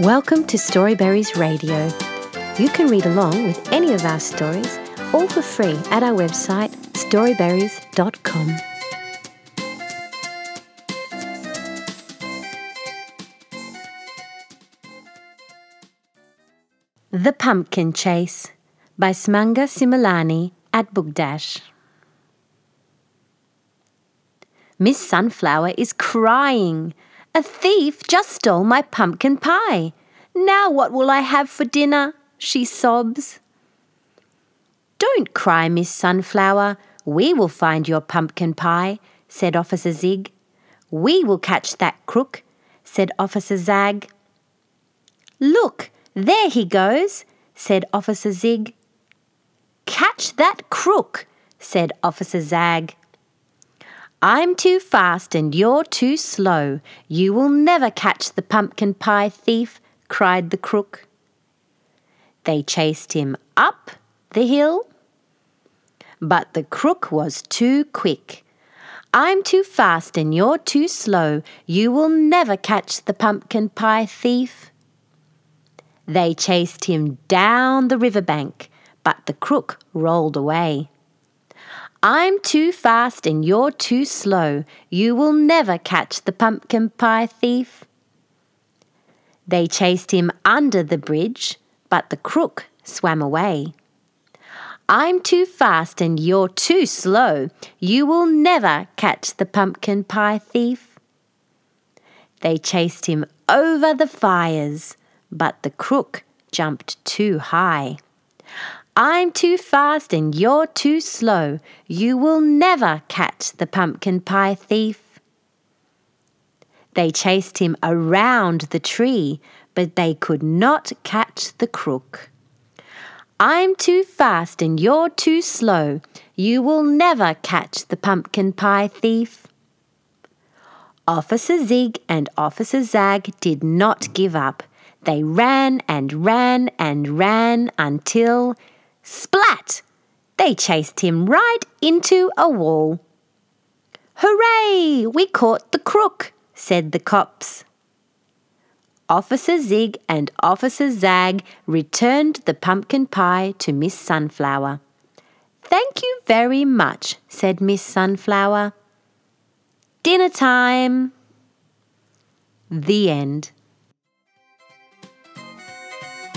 Welcome to Storyberries Radio. You can read along with any of our stories, all for free, at our website storyberries.com. The Pumpkin Chase by Smanga Similani at Book Dash. Miss Sunflower is crying. A thief just stole my pumpkin pie. Now what will I have for dinner? she sobs. Don't cry, Miss Sunflower. We will find your pumpkin pie, said Officer Zig. We will catch that crook, said Officer Zag. Look, there he goes, said Officer Zig. Catch that crook, said Officer Zag. I'm too fast and you're too slow. You will never catch the pumpkin pie thief, cried the crook. They chased him up the hill, but the crook was too quick. I'm too fast and you're too slow. You will never catch the pumpkin pie thief. They chased him down the river bank, but the crook rolled away. I'm too fast and you're too slow. You will never catch the pumpkin pie thief. They chased him under the bridge, but the crook swam away. I'm too fast and you're too slow. You will never catch the pumpkin pie thief. They chased him over the fires, but the crook jumped too high. I'm too fast and you're too slow. You will never catch the pumpkin pie thief. They chased him around the tree, but they could not catch the crook. I'm too fast and you're too slow. You will never catch the pumpkin pie thief. Officer Zig and Officer Zag did not give up. They ran and ran and ran until Splat! They chased him right into a wall. Hooray! We caught the crook, said the cops. Officer Zig and Officer Zag returned the pumpkin pie to Miss Sunflower. Thank you very much, said Miss Sunflower. Dinner time. The end.